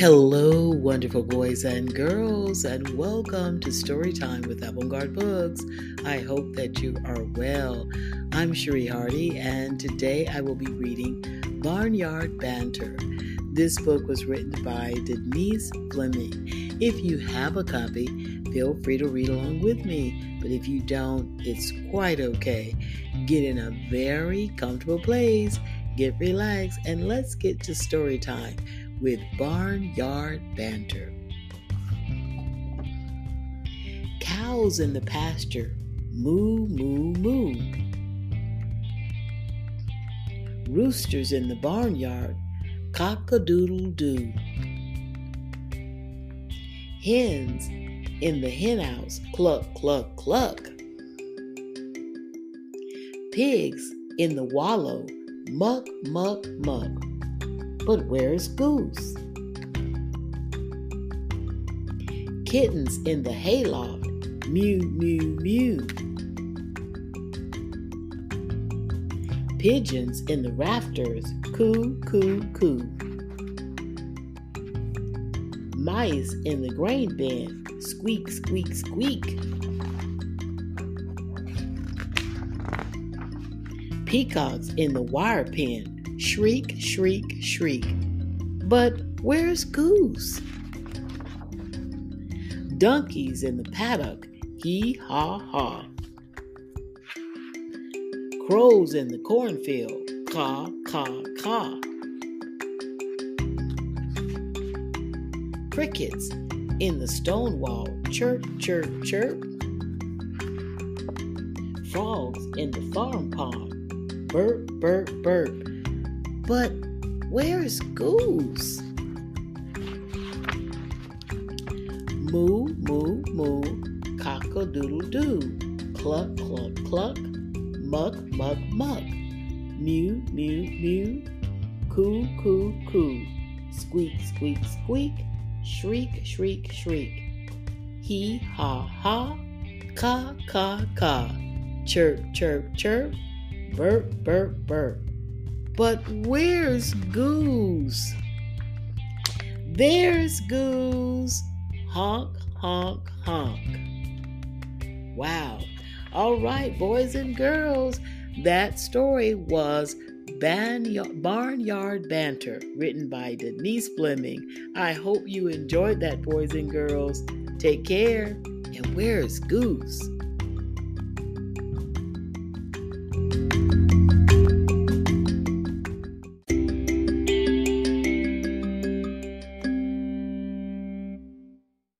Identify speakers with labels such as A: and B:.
A: Hello, wonderful boys and girls, and welcome to Storytime with Avant-Garde Books. I hope that you are well. I'm Cherie Hardy, and today I will be reading Barnyard Banter. This book was written by Denise Fleming. If you have a copy, feel free to read along with me, but if you don't, it's quite okay. Get in a very comfortable place, get relaxed, and let's get to story time with barnyard banter. Cows in the pasture, moo, moo, moo. Roosters in the barnyard, cock a doodle doo. Hens in the henhouse, cluck, cluck, cluck. Pigs in the wallow, muck, muck, muck. But where's Goose? Kittens in the hayloft, mew, mew, mew. Pigeons in the rafters, coo, coo, coo. Mice in the grain bin, squeak, squeak, squeak. Peacocks in the wire pen, Shriek, shriek, shriek. But where's Goose? Donkeys in the paddock, hee haw haw. Crows in the cornfield, caw, caw, caw. Crickets in the stone wall, chirp, chirp, chirp. Frogs in the farm pond, burp, burp, burp. But where's Goose? Moo, moo, moo, cock a doodle doo. Cluck, cluck, cluck, muck, muck, muck. Mew, mew, mew, coo, coo, coo. Squeak, squeak, squeak, shriek, shriek, shriek. Hee, ha, ha, ka, ka, ka. Chirp, chirp, chirp, burp, burp, burp. But where's Goose? There's Goose. Honk, honk, honk. Wow. All right, boys and girls, that story was Barnyard Banter, written by Denise Fleming. I hope you enjoyed that, boys and girls. Take care. And where's Goose?